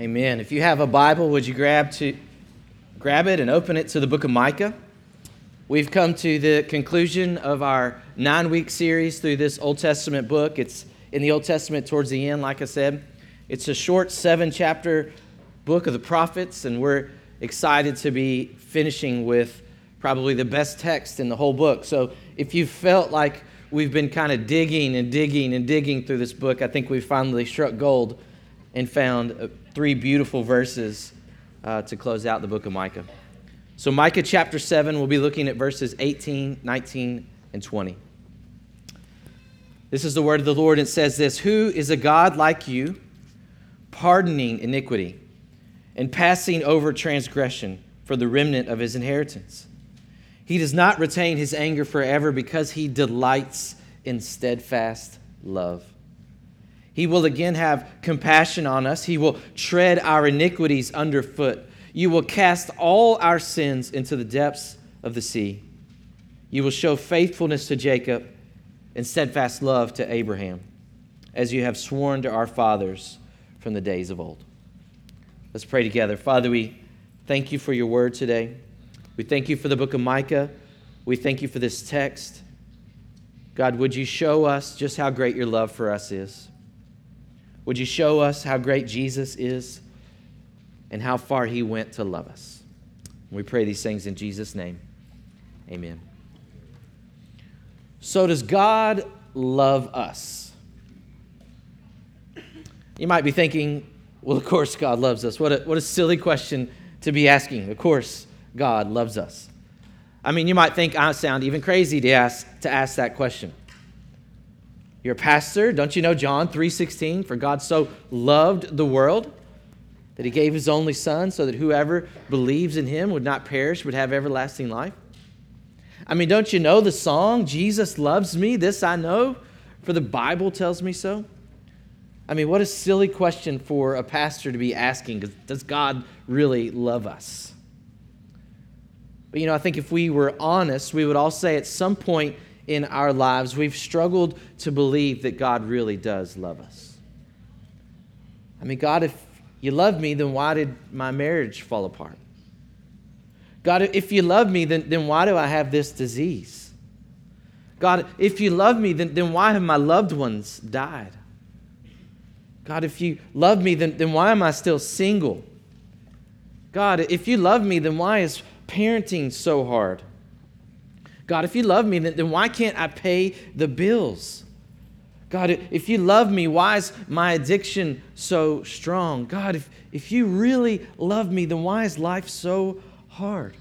Amen. If you have a Bible, would you grab to grab it and open it to the book of Micah? We've come to the conclusion of our nine-week series through this Old Testament book. It's in the Old Testament towards the end, like I said. It's a short seven-chapter book of the prophets, and we're excited to be finishing with probably the best text in the whole book. So if you felt like we've been kind of digging and digging and digging through this book, I think we've finally struck gold and found three beautiful verses uh, to close out the book of Micah. So, Micah chapter 7, we'll be looking at verses 18, 19, and 20. This is the word of the Lord. And it says this Who is a God like you, pardoning iniquity and passing over transgression for the remnant of his inheritance? He does not retain his anger forever because he delights in steadfast love. He will again have compassion on us. He will tread our iniquities underfoot. You will cast all our sins into the depths of the sea. You will show faithfulness to Jacob and steadfast love to Abraham, as you have sworn to our fathers from the days of old. Let's pray together. Father, we thank you for your word today. We thank you for the book of Micah. We thank you for this text. God, would you show us just how great your love for us is? Would you show us how great Jesus is and how far he went to love us? We pray these things in Jesus' name. Amen. So, does God love us? You might be thinking, well, of course, God loves us. What a, what a silly question to be asking. Of course, God loves us. I mean, you might think I sound even crazy to ask, to ask that question. You're a pastor, don't you know John 3:16 for God so loved the world that he gave his only son so that whoever believes in him would not perish would have everlasting life? I mean, don't you know the song Jesus loves me, this I know, for the Bible tells me so? I mean, what a silly question for a pastor to be asking does God really love us? But you know, I think if we were honest, we would all say at some point in our lives, we've struggled to believe that God really does love us. I mean, God, if you love me, then why did my marriage fall apart? God, if you love me, then, then why do I have this disease? God, if you love me, then, then why have my loved ones died? God, if you love me, then, then why am I still single? God, if you love me, then why is parenting so hard? God, if you love me, then, then why can't I pay the bills? God, if you love me, why is my addiction so strong? God, if, if you really love me, then why is life so hard?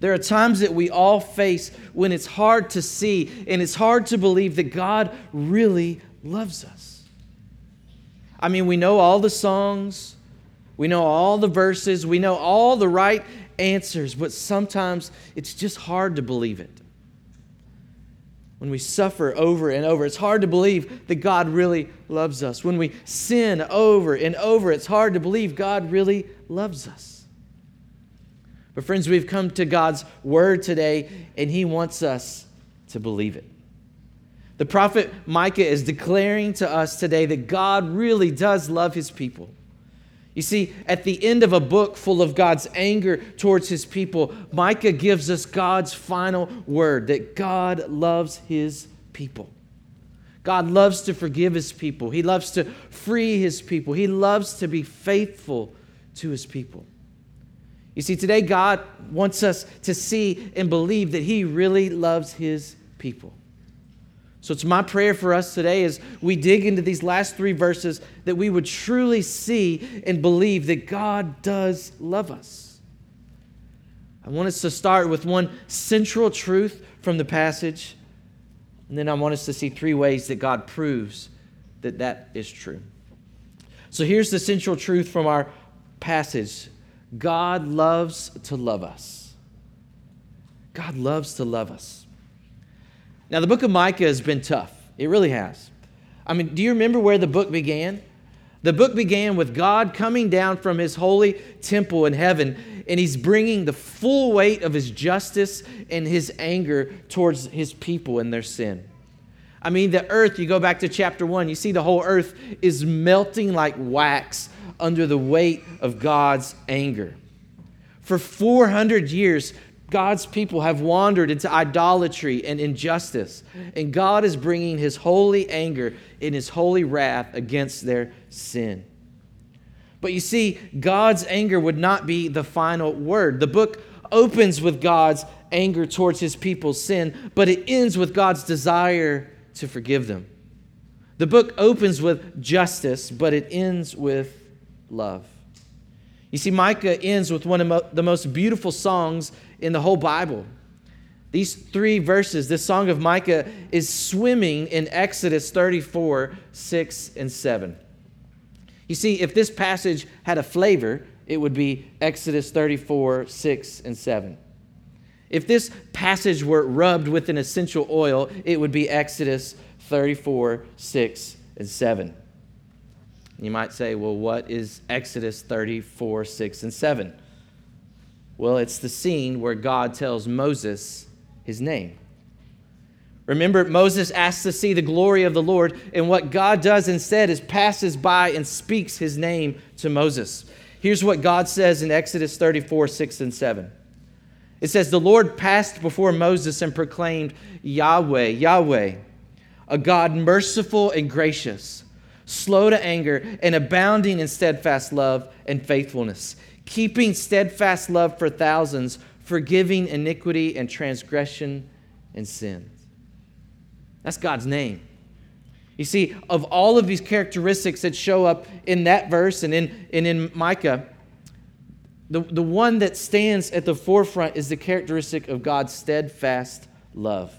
There are times that we all face when it's hard to see and it's hard to believe that God really loves us. I mean, we know all the songs, we know all the verses, we know all the right answers, but sometimes it's just hard to believe it. When we suffer over and over, it's hard to believe that God really loves us. When we sin over and over, it's hard to believe God really loves us. But, friends, we've come to God's word today, and He wants us to believe it. The prophet Micah is declaring to us today that God really does love His people. You see, at the end of a book full of God's anger towards his people, Micah gives us God's final word that God loves his people. God loves to forgive his people, he loves to free his people, he loves to be faithful to his people. You see, today God wants us to see and believe that he really loves his people. So it's my prayer for us today as we dig into these last three verses that we would truly see and believe that God does love us. I want us to start with one central truth from the passage, and then I want us to see three ways that God proves that that is true. So here's the central truth from our passage God loves to love us. God loves to love us. Now, the book of Micah has been tough. It really has. I mean, do you remember where the book began? The book began with God coming down from his holy temple in heaven, and he's bringing the full weight of his justice and his anger towards his people and their sin. I mean, the earth, you go back to chapter one, you see the whole earth is melting like wax under the weight of God's anger. For 400 years, God's people have wandered into idolatry and injustice, and God is bringing his holy anger and his holy wrath against their sin. But you see, God's anger would not be the final word. The book opens with God's anger towards his people's sin, but it ends with God's desire to forgive them. The book opens with justice, but it ends with love. You see, Micah ends with one of the most beautiful songs in the whole Bible. These three verses, this song of Micah is swimming in Exodus 34, 6, and 7. You see, if this passage had a flavor, it would be Exodus 34, 6, and 7. If this passage were rubbed with an essential oil, it would be Exodus 34, 6, and 7. You might say, well, what is Exodus 34, 6, and 7? Well, it's the scene where God tells Moses his name. Remember, Moses asks to see the glory of the Lord, and what God does instead is passes by and speaks his name to Moses. Here's what God says in Exodus 34 6 and 7. It says, The Lord passed before Moses and proclaimed, Yahweh, Yahweh, a God merciful and gracious, slow to anger, and abounding in steadfast love and faithfulness, keeping steadfast love for thousands, forgiving iniquity and transgression and sin. That's God's name. You see, of all of these characteristics that show up in that verse and in, and in Micah, the, the one that stands at the forefront is the characteristic of God's steadfast love.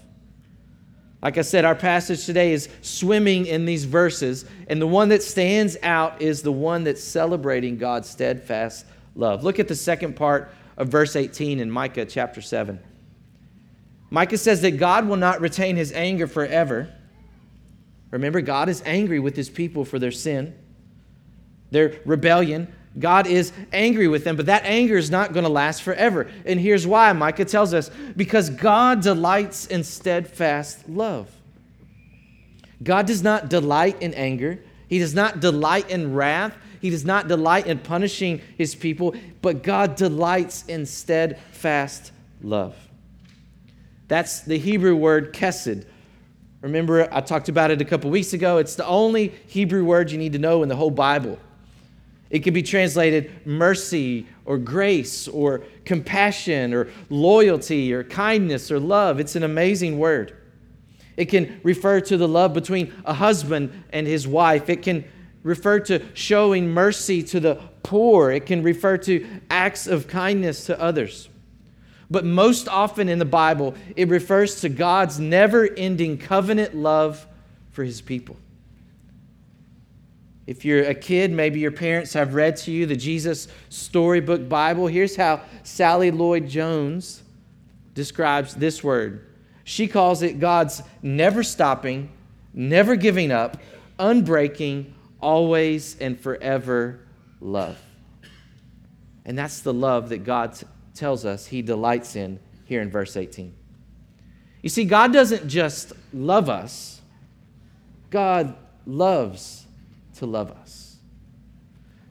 Like I said, our passage today is swimming in these verses, and the one that stands out is the one that's celebrating God's steadfast love. Look at the second part of verse 18 in Micah chapter 7. Micah says that God will not retain his anger forever Remember, God is angry with his people for their sin, their rebellion. God is angry with them, but that anger is not going to last forever. And here's why Micah tells us because God delights in steadfast love. God does not delight in anger, He does not delight in wrath, He does not delight in punishing His people, but God delights in steadfast love. That's the Hebrew word kesed, Remember, I talked about it a couple weeks ago. It's the only Hebrew word you need to know in the whole Bible. It can be translated mercy or grace or compassion or loyalty or kindness or love. It's an amazing word. It can refer to the love between a husband and his wife. It can refer to showing mercy to the poor. It can refer to acts of kindness to others. But most often in the Bible, it refers to God's never ending covenant love for his people. If you're a kid, maybe your parents have read to you the Jesus Storybook Bible. Here's how Sally Lloyd Jones describes this word. She calls it God's never stopping, never giving up, unbreaking, always and forever love. And that's the love that God tells us he delights in here in verse 18. You see, God doesn't just love us, God loves to love us.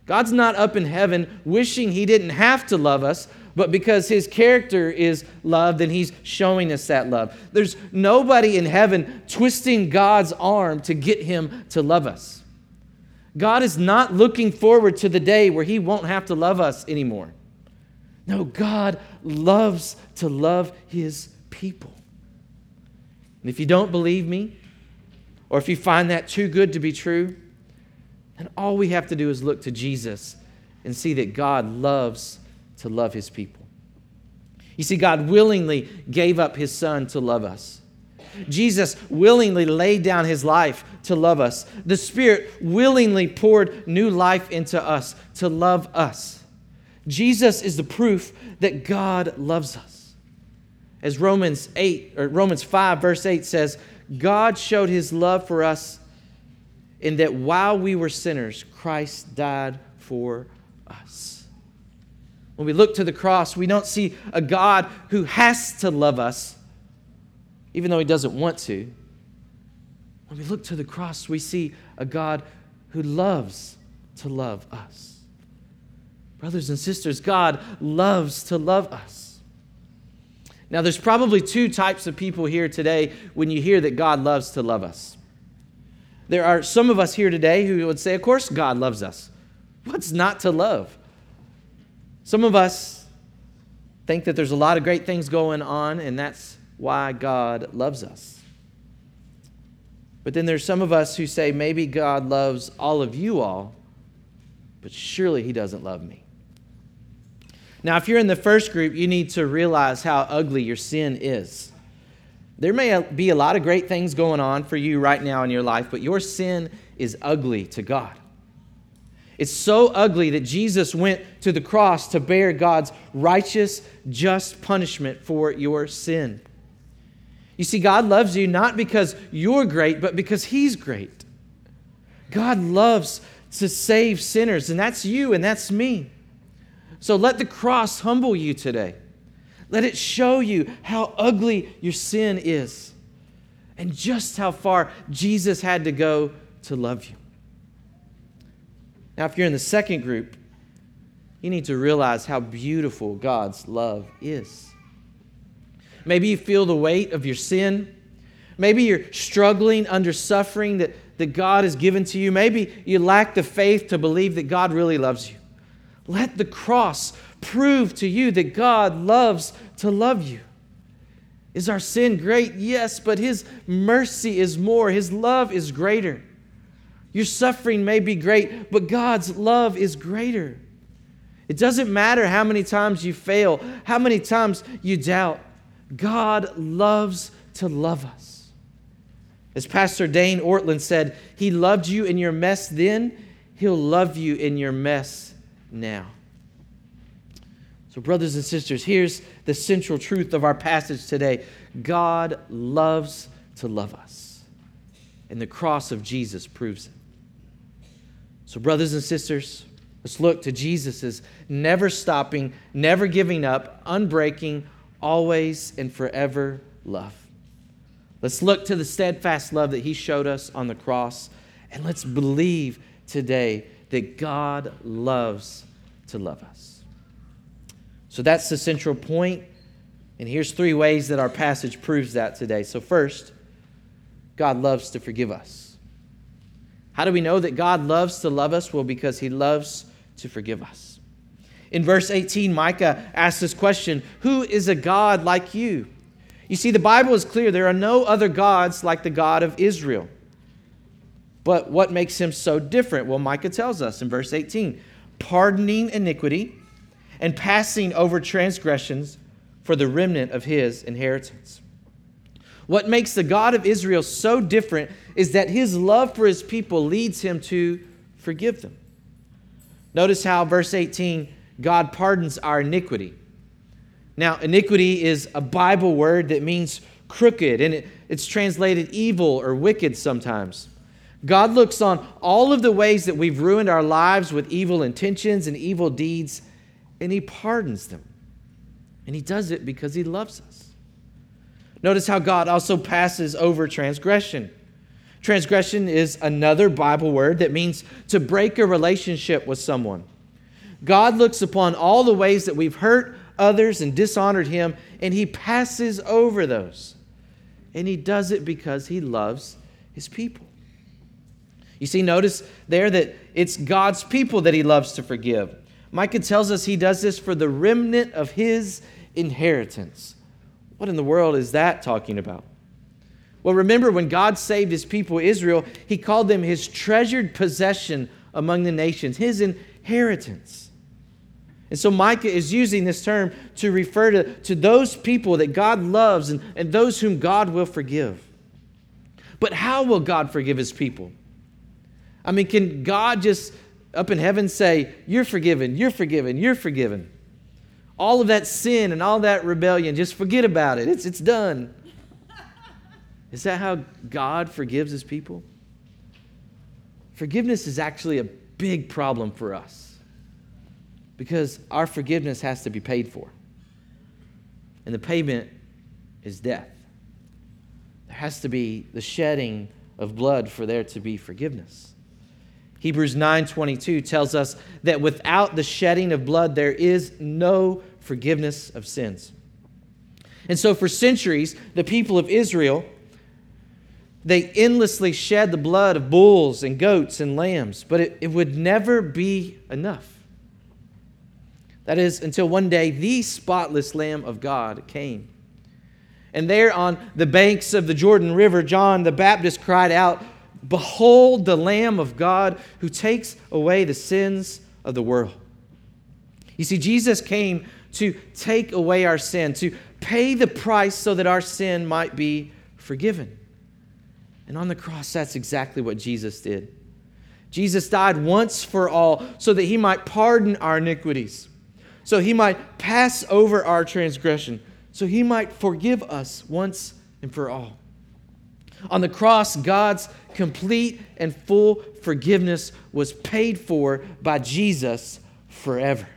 God's not up in heaven wishing he didn't have to love us, but because his character is love, then he's showing us that love. There's nobody in heaven twisting God's arm to get him to love us. God is not looking forward to the day where he won't have to love us anymore. No, God loves to love his people. And if you don't believe me, or if you find that too good to be true, then all we have to do is look to Jesus and see that God loves to love his people. You see, God willingly gave up his son to love us. Jesus willingly laid down his life to love us. The Spirit willingly poured new life into us to love us. Jesus is the proof that God loves us. As Romans 8 or Romans 5 verse 8 says, God showed his love for us in that while we were sinners, Christ died for us. When we look to the cross, we don't see a God who has to love us, even though he doesn't want to. When we look to the cross, we see a God who loves to love us. Brothers and sisters, God loves to love us. Now, there's probably two types of people here today when you hear that God loves to love us. There are some of us here today who would say, Of course, God loves us. What's not to love? Some of us think that there's a lot of great things going on, and that's why God loves us. But then there's some of us who say, maybe God loves all of you all, but surely He doesn't love me. Now, if you're in the first group, you need to realize how ugly your sin is. There may be a lot of great things going on for you right now in your life, but your sin is ugly to God. It's so ugly that Jesus went to the cross to bear God's righteous, just punishment for your sin. You see, God loves you not because you're great, but because He's great. God loves to save sinners, and that's you and that's me. So let the cross humble you today. Let it show you how ugly your sin is and just how far Jesus had to go to love you. Now, if you're in the second group, you need to realize how beautiful God's love is. Maybe you feel the weight of your sin. Maybe you're struggling under suffering that, that God has given to you. Maybe you lack the faith to believe that God really loves you. Let the cross prove to you that God loves to love you. Is our sin great? Yes, but His mercy is more, His love is greater. Your suffering may be great, but God's love is greater. It doesn't matter how many times you fail, how many times you doubt. God loves to love us. As Pastor Dane Ortlund said, He loved you in your mess then, He'll love you in your mess now. So, brothers and sisters, here's the central truth of our passage today God loves to love us, and the cross of Jesus proves it. So, brothers and sisters, let's look to Jesus' never stopping, never giving up, unbreaking, always and forever love. Let's look to the steadfast love that he showed us on the cross, and let's believe today that God loves to love us. So that's the central. And here's three ways that our passage proves that today. So, first, God loves to forgive us. How do we know that God loves to love us? Well, because he loves to forgive us. In verse 18, Micah asks this question Who is a God like you? You see, the Bible is clear. There are no other gods like the God of Israel. But what makes him so different? Well, Micah tells us in verse 18 pardoning iniquity and passing over transgressions for the remnant of his inheritance. What makes the God of Israel so different is that his love for his people leads him to forgive them. Notice how, verse 18, God pardons our iniquity. Now, iniquity is a Bible word that means crooked, and it, it's translated evil or wicked sometimes. God looks on all of the ways that we've ruined our lives with evil intentions and evil deeds, and He pardons them. And He does it because He loves us. Notice how God also passes over transgression. Transgression is another Bible word that means to break a relationship with someone. God looks upon all the ways that we've hurt others and dishonored Him, and He passes over those. And He does it because He loves His people. You see, notice there that it's God's people that he loves to forgive. Micah tells us he does this for the remnant of his inheritance. What in the world is that talking about? Well, remember when God saved his people Israel, he called them his treasured possession among the nations, his inheritance. And so Micah is using this term to refer to, to those people that God loves and, and those whom God will forgive. But how will God forgive his people? I mean, can God just up in heaven say, You're forgiven, you're forgiven, you're forgiven? All of that sin and all that rebellion, just forget about it. It's, it's done. Is that how God forgives his people? Forgiveness is actually a big problem for us because our forgiveness has to be paid for. And the payment is death. There has to be the shedding of blood for there to be forgiveness. Hebrews 9:22 tells us that without the shedding of blood there is no forgiveness of sins. And so for centuries the people of Israel they endlessly shed the blood of bulls and goats and lambs, but it, it would never be enough. That is, until one day the spotless Lamb of God came. And there on the banks of the Jordan River, John the Baptist cried out, Behold the Lamb of God who takes away the sins of the world. You see, Jesus came to take away our sin, to pay the price so that our sin might be forgiven. And on the cross, that's exactly what Jesus did. Jesus died once for all so that he might pardon our iniquities, so he might pass over our transgression, so he might forgive us once and for all. On the cross, God's complete and full forgiveness was paid for by Jesus forever.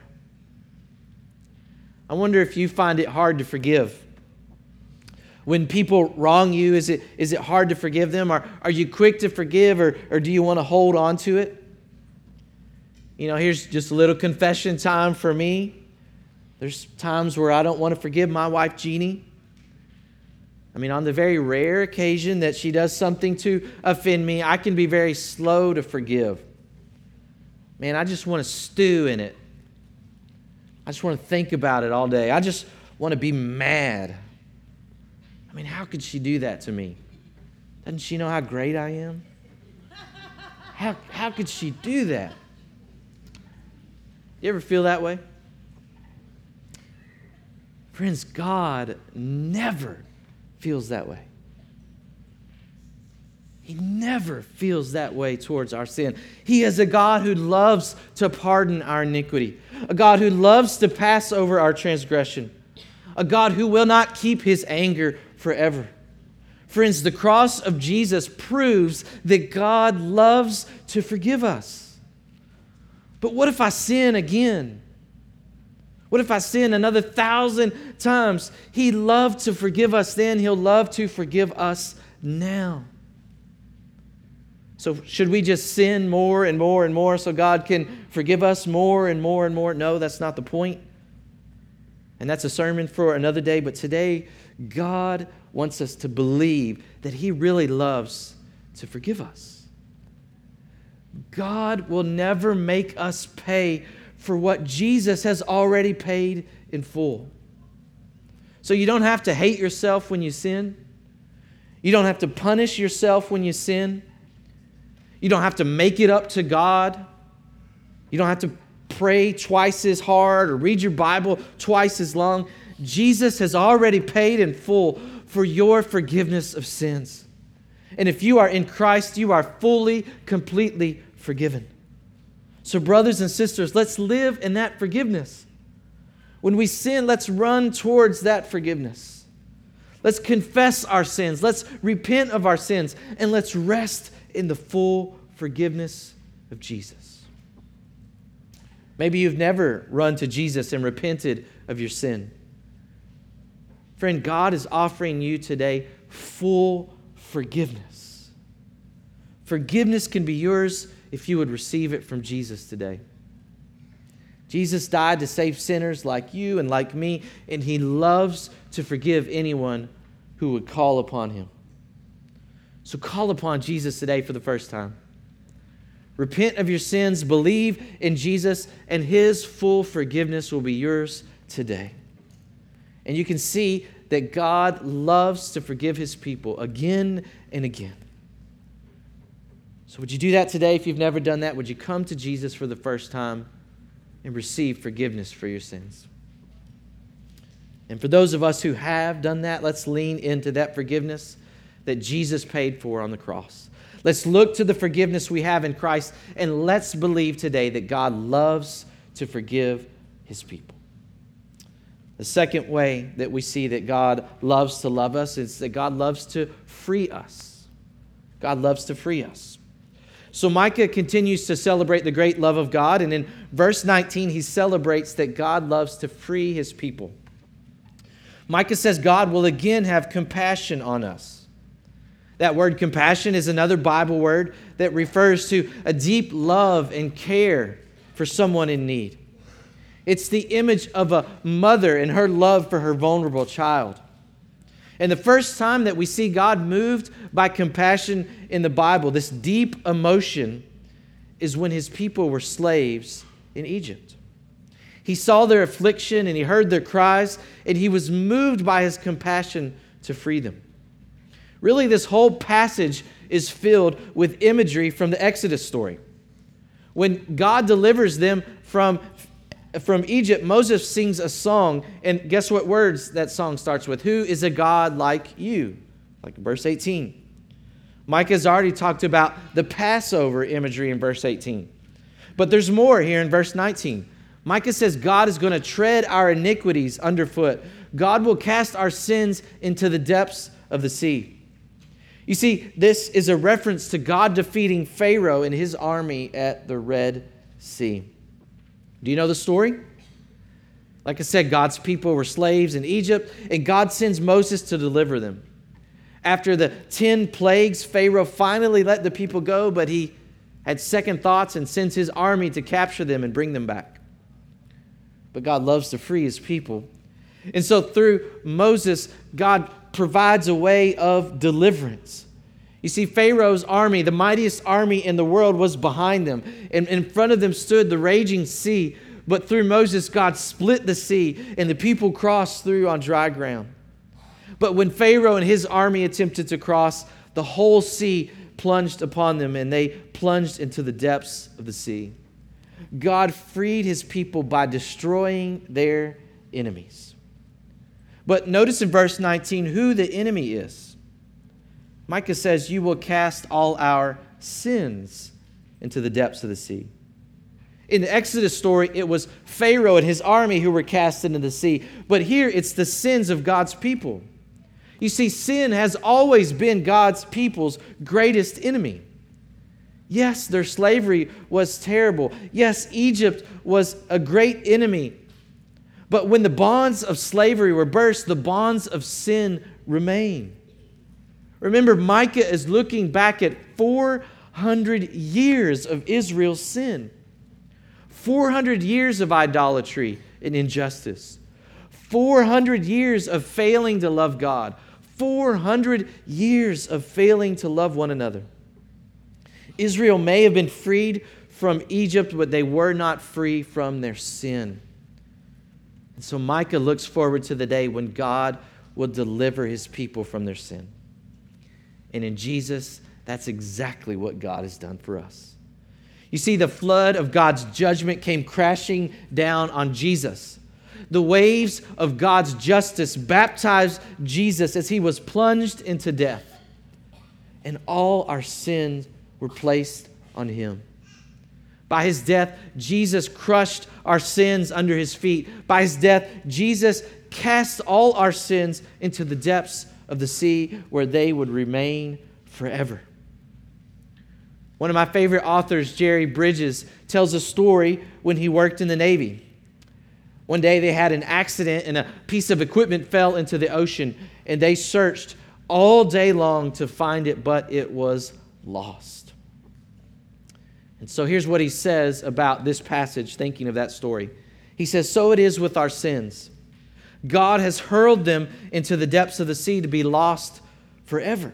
I wonder if you find it hard to forgive. When people wrong you, is it, is it hard to forgive them? Or are you quick to forgive or, or do you want to hold on to it? You know, here's just a little confession time for me. There's times where I don't want to forgive my wife, Jeannie. I mean, on the very rare occasion that she does something to offend me, I can be very slow to forgive. Man, I just want to stew in it. I just want to think about it all day. I just want to be mad. I mean, how could she do that to me? Doesn't she know how great I am? How, how could she do that? You ever feel that way? Friends, God never feels that way. He never feels that way towards our sin. He is a God who loves to pardon our iniquity, a God who loves to pass over our transgression, a God who will not keep his anger forever. Friends, the cross of Jesus proves that God loves to forgive us. But what if I sin again? What if I sin another thousand times? He loved to forgive us then, He'll love to forgive us now. So, should we just sin more and more and more so God can forgive us more and more and more? No, that's not the point. And that's a sermon for another day. But today, God wants us to believe that He really loves to forgive us. God will never make us pay for what Jesus has already paid in full. So you don't have to hate yourself when you sin. You don't have to punish yourself when you sin. You don't have to make it up to God. You don't have to pray twice as hard or read your Bible twice as long. Jesus has already paid in full for your forgiveness of sins. And if you are in Christ, you are fully, completely forgiven. So, brothers and sisters, let's live in that forgiveness. When we sin, let's run towards that forgiveness. Let's confess our sins. Let's repent of our sins. And let's rest in the full forgiveness of Jesus. Maybe you've never run to Jesus and repented of your sin. Friend, God is offering you today full forgiveness. Forgiveness can be yours if you would receive it from Jesus today. Jesus died to save sinners like you and like me, and he loves to forgive anyone who would call upon him. So call upon Jesus today for the first time. Repent of your sins, believe in Jesus, and his full forgiveness will be yours today. And you can see that God loves to forgive his people again and again. So, would you do that today if you've never done that? Would you come to Jesus for the first time and receive forgiveness for your sins? And for those of us who have done that, let's lean into that forgiveness that Jesus paid for on the cross. Let's look to the forgiveness we have in Christ and let's believe today that God loves to forgive his people. The second way that we see that God loves to love us is that God loves to free us. God loves to free us. So Micah continues to celebrate the great love of God, and in verse 19, he celebrates that God loves to free his people. Micah says God will again have compassion on us. That word compassion is another Bible word that refers to a deep love and care for someone in need. It's the image of a mother and her love for her vulnerable child. And the first time that we see God moved by compassion in the Bible, this deep emotion, is when his people were slaves in Egypt. He saw their affliction and he heard their cries, and he was moved by his compassion to free them. Really, this whole passage is filled with imagery from the Exodus story. When God delivers them from, from Egypt, Moses sings a song, and guess what words that song starts with? Who is a God like you? Like verse 18. Micah has already talked about the Passover imagery in verse 18. But there's more here in verse 19. Micah says God is going to tread our iniquities underfoot. God will cast our sins into the depths of the sea. You see, this is a reference to God defeating Pharaoh and his army at the Red Sea. Do you know the story? Like I said, God's people were slaves in Egypt, and God sends Moses to deliver them. After the 10 plagues, Pharaoh finally let the people go, but he had second thoughts and sends his army to capture them and bring them back. But God loves to free his people. And so through Moses, God provides a way of deliverance. You see, Pharaoh's army, the mightiest army in the world, was behind them. And in front of them stood the raging sea. But through Moses, God split the sea, and the people crossed through on dry ground. But when Pharaoh and his army attempted to cross, the whole sea plunged upon them, and they plunged into the depths of the sea. God freed his people by destroying their enemies. But notice in verse 19 who the enemy is. Micah says, You will cast all our sins into the depths of the sea. In the Exodus story, it was Pharaoh and his army who were cast into the sea. But here, it's the sins of God's people. You see, sin has always been God's people's greatest enemy. Yes, their slavery was terrible. Yes, Egypt was a great enemy. But when the bonds of slavery were burst, the bonds of sin remain. Remember, Micah is looking back at 400 years of Israel's sin, 400 years of idolatry and injustice, 400 years of failing to love God, 400 years of failing to love one another. Israel may have been freed from Egypt, but they were not free from their sin. And so Micah looks forward to the day when God will deliver his people from their sin. And in Jesus, that's exactly what God has done for us. You see, the flood of God's judgment came crashing down on Jesus. The waves of God's justice baptized Jesus as he was plunged into death. And all our sins were placed on him. By his death, Jesus crushed our sins under his feet. By his death, Jesus cast all our sins into the depths of the sea where they would remain forever. One of my favorite authors, Jerry Bridges, tells a story when he worked in the Navy. One day they had an accident and a piece of equipment fell into the ocean, and they searched all day long to find it, but it was lost. And so here's what he says about this passage, thinking of that story. He says, So it is with our sins. God has hurled them into the depths of the sea to be lost forever,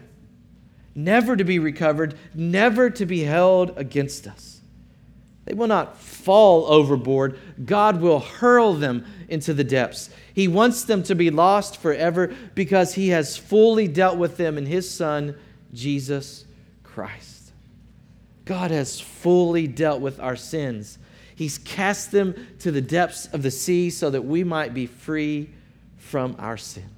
never to be recovered, never to be held against us. They will not fall overboard. God will hurl them into the depths. He wants them to be lost forever because He has fully dealt with them in His Son, Jesus Christ. God has fully dealt with our sins. He's cast them to the depths of the sea so that we might be free from our sin.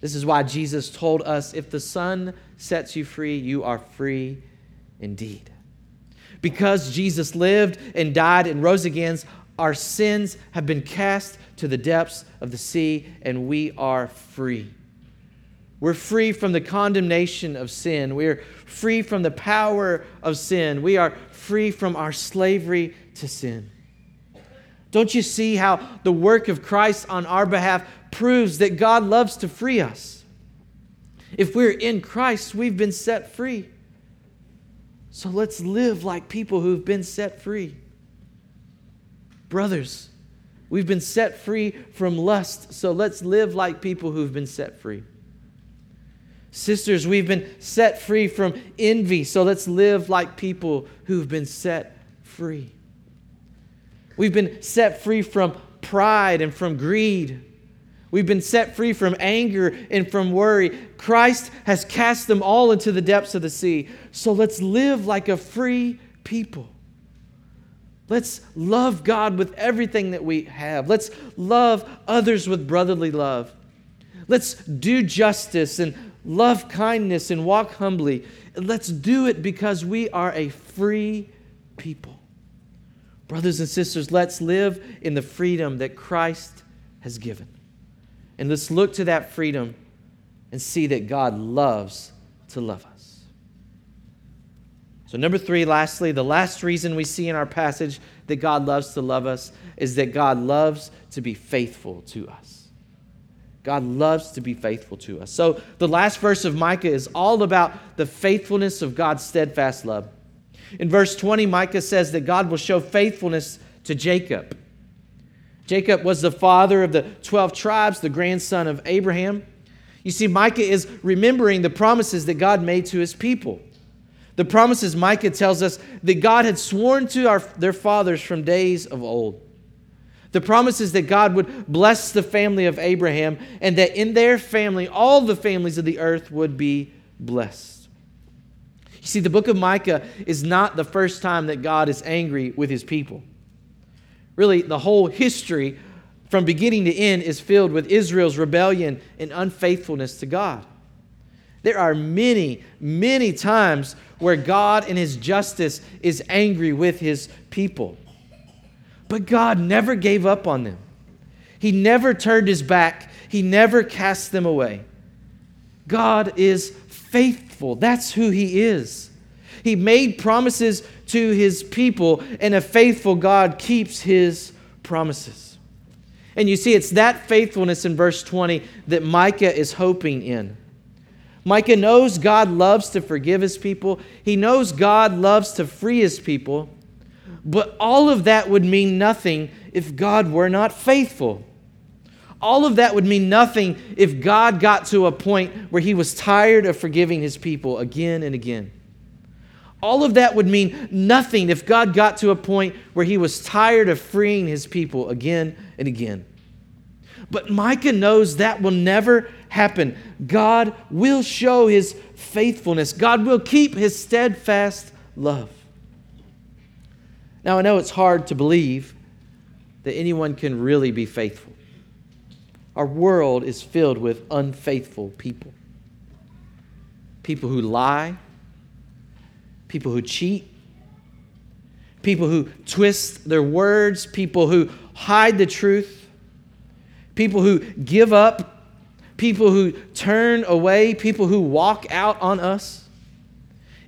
This is why Jesus told us if the Son sets you free, you are free indeed. Because Jesus lived and died and rose again, our sins have been cast to the depths of the sea and we are free. We're free from the condemnation of sin. We're free from the power of sin. We are free from our slavery to sin. Don't you see how the work of Christ on our behalf proves that God loves to free us? If we're in Christ, we've been set free. So let's live like people who've been set free. Brothers, we've been set free from lust, so let's live like people who've been set free. Sisters, we've been set free from envy, so let's live like people who've been set free. We've been set free from pride and from greed. We've been set free from anger and from worry. Christ has cast them all into the depths of the sea. So let's live like a free people. Let's love God with everything that we have. Let's love others with brotherly love. Let's do justice and love kindness and walk humbly. Let's do it because we are a free people. Brothers and sisters, let's live in the freedom that Christ has given. And let's look to that freedom and see that God loves to love us. So, number three, lastly, the last reason we see in our passage that God loves to love us is that God loves to be faithful to us. God loves to be faithful to us. So, the last verse of Micah is all about the faithfulness of God's steadfast love. In verse 20, Micah says that God will show faithfulness to Jacob. Jacob was the father of the 12 tribes, the grandson of Abraham. You see, Micah is remembering the promises that God made to his people. The promises Micah tells us that God had sworn to our, their fathers from days of old. The promises that God would bless the family of Abraham and that in their family, all the families of the earth would be blessed. You see, the book of Micah is not the first time that God is angry with his people. Really, the whole history from beginning to end is filled with Israel's rebellion and unfaithfulness to God. There are many, many times where God in his justice is angry with his people. But God never gave up on them. He never turned his back. He never cast them away. God is faithful. That's who he is. He made promises to his people, and a faithful God keeps his promises. And you see, it's that faithfulness in verse 20 that Micah is hoping in. Micah knows God loves to forgive his people, he knows God loves to free his people, but all of that would mean nothing if God were not faithful. All of that would mean nothing if God got to a point where he was tired of forgiving his people again and again. All of that would mean nothing if God got to a point where he was tired of freeing his people again and again. But Micah knows that will never happen. God will show his faithfulness, God will keep his steadfast love. Now, I know it's hard to believe that anyone can really be faithful. Our world is filled with unfaithful people. People who lie. People who cheat, people who twist their words, people who hide the truth, people who give up, people who turn away, people who walk out on us.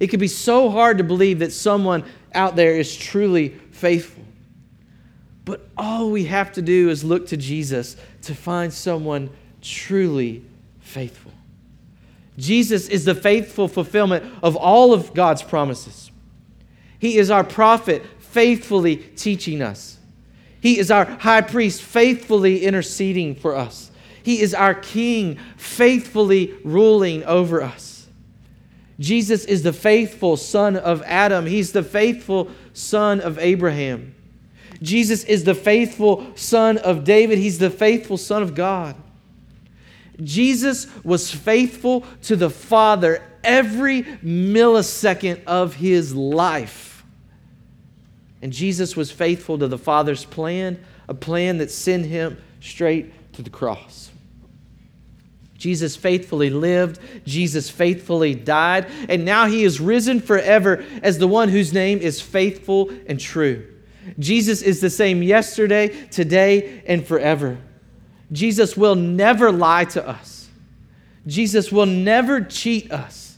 It can be so hard to believe that someone out there is truly faithful. But all we have to do is look to Jesus to find someone truly faithful. Jesus is the faithful fulfillment of all of God's promises. He is our prophet, faithfully teaching us. He is our high priest, faithfully interceding for us. He is our king, faithfully ruling over us. Jesus is the faithful son of Adam. He's the faithful son of Abraham. Jesus is the faithful son of David. He's the faithful son of God. Jesus was faithful to the Father every millisecond of his life. And Jesus was faithful to the Father's plan, a plan that sent him straight to the cross. Jesus faithfully lived, Jesus faithfully died, and now he is risen forever as the one whose name is faithful and true. Jesus is the same yesterday, today, and forever. Jesus will never lie to us. Jesus will never cheat us.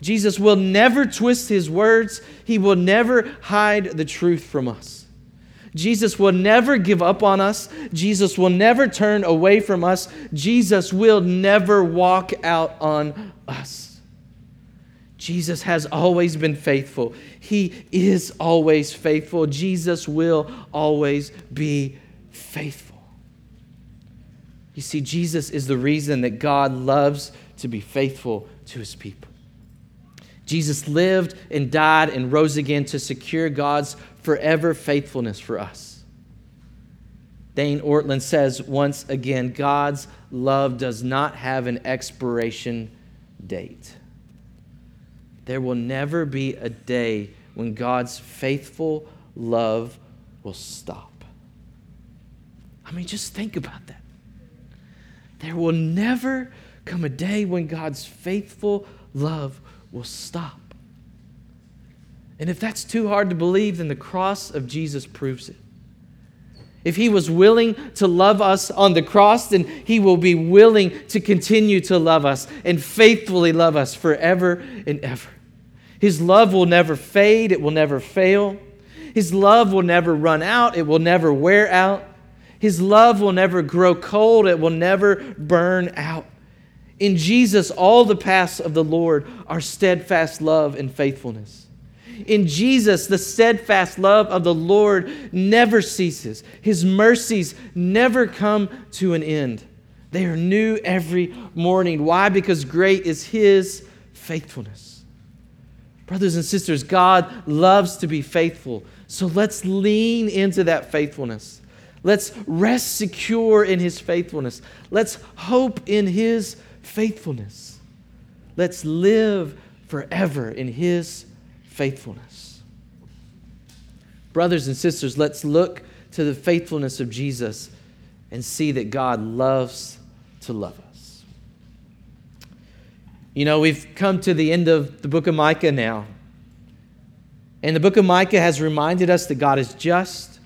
Jesus will never twist his words. He will never hide the truth from us. Jesus will never give up on us. Jesus will never turn away from us. Jesus will never walk out on us. Jesus has always been faithful. He is always faithful. Jesus will always be faithful. You see, Jesus is the reason that God loves to be faithful to his people. Jesus lived and died and rose again to secure God's forever faithfulness for us. Dane Ortlund says once again God's love does not have an expiration date. There will never be a day when God's faithful love will stop. I mean, just think about that. There will never come a day when God's faithful love will stop. And if that's too hard to believe, then the cross of Jesus proves it. If he was willing to love us on the cross, then he will be willing to continue to love us and faithfully love us forever and ever. His love will never fade, it will never fail. His love will never run out, it will never wear out. His love will never grow cold, it will never burn out. In Jesus, all the paths of the Lord are steadfast love and faithfulness. In Jesus, the steadfast love of the Lord never ceases. His mercies never come to an end. They are new every morning. Why? Because great is His faithfulness. Brothers and sisters, God loves to be faithful. So let's lean into that faithfulness. Let's rest secure in His faithfulness. Let's hope in His faithfulness. Let's live forever in His faithfulness. Brothers and sisters, let's look to the faithfulness of Jesus and see that God loves to love us. You know, we've come to the end of the book of Micah now. And the book of Micah has reminded us that God is just.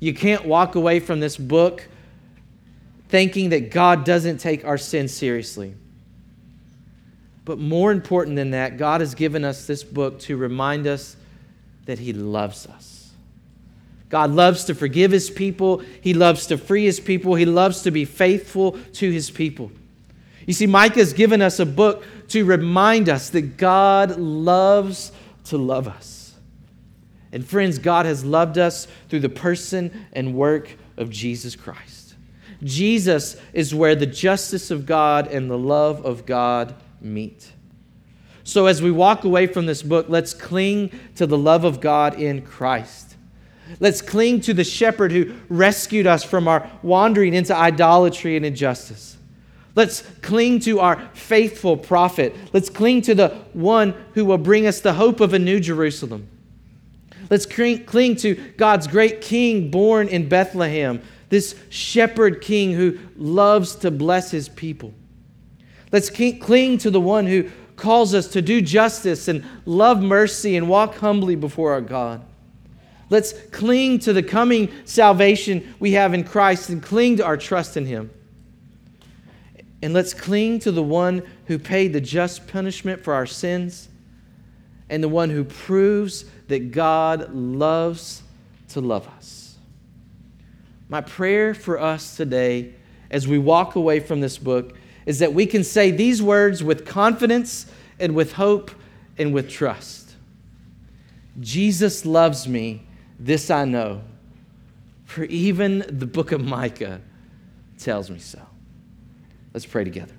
You can't walk away from this book thinking that God doesn't take our sin seriously. But more important than that, God has given us this book to remind us that He loves us. God loves to forgive His people, He loves to free His people, He loves to be faithful to His people. You see, Micah has given us a book to remind us that God loves to love us. And friends, God has loved us through the person and work of Jesus Christ. Jesus is where the justice of God and the love of God meet. So, as we walk away from this book, let's cling to the love of God in Christ. Let's cling to the shepherd who rescued us from our wandering into idolatry and injustice. Let's cling to our faithful prophet. Let's cling to the one who will bring us the hope of a new Jerusalem. Let's cling to God's great king born in Bethlehem, this shepherd king who loves to bless his people. Let's cling to the one who calls us to do justice and love mercy and walk humbly before our God. Let's cling to the coming salvation we have in Christ and cling to our trust in Him. And let's cling to the one who paid the just punishment for our sins and the one who proves that God loves to love us. My prayer for us today as we walk away from this book is that we can say these words with confidence and with hope and with trust. Jesus loves me, this I know, for even the book of Micah tells me so. Let's pray together.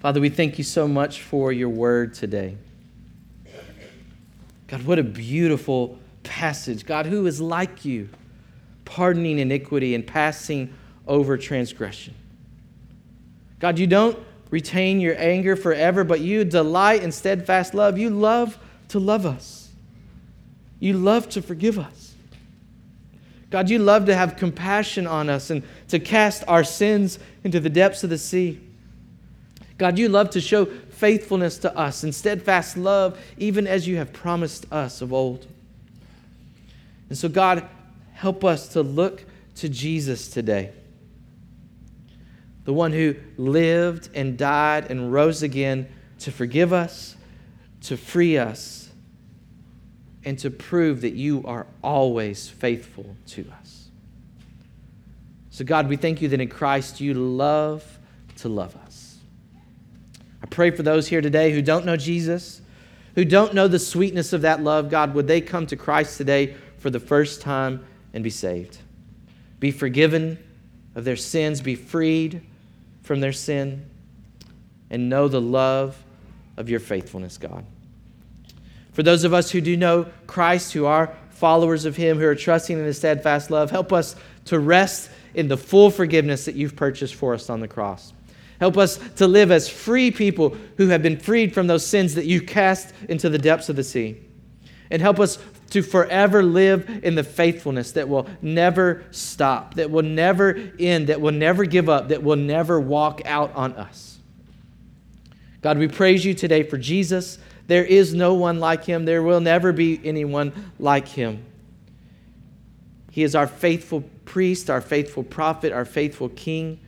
Father, we thank you so much for your word today. God, what a beautiful passage. God, who is like you, pardoning iniquity and passing over transgression. God, you don't retain your anger forever, but you delight in steadfast love. You love to love us, you love to forgive us. God, you love to have compassion on us and to cast our sins into the depths of the sea. God, you love to show faithfulness to us and steadfast love, even as you have promised us of old. And so, God, help us to look to Jesus today the one who lived and died and rose again to forgive us, to free us, and to prove that you are always faithful to us. So, God, we thank you that in Christ you love to love us. I pray for those here today who don't know Jesus, who don't know the sweetness of that love. God, would they come to Christ today for the first time and be saved? Be forgiven of their sins, be freed from their sin, and know the love of your faithfulness, God. For those of us who do know Christ, who are followers of Him, who are trusting in His steadfast love, help us to rest in the full forgiveness that you've purchased for us on the cross. Help us to live as free people who have been freed from those sins that you cast into the depths of the sea. And help us to forever live in the faithfulness that will never stop, that will never end, that will never give up, that will never walk out on us. God, we praise you today for Jesus. There is no one like him. There will never be anyone like him. He is our faithful priest, our faithful prophet, our faithful king,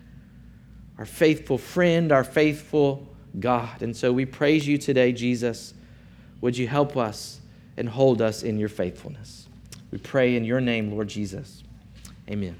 our faithful friend, our faithful God. And so we praise you today, Jesus. Would you help us and hold us in your faithfulness? We pray in your name, Lord Jesus. Amen.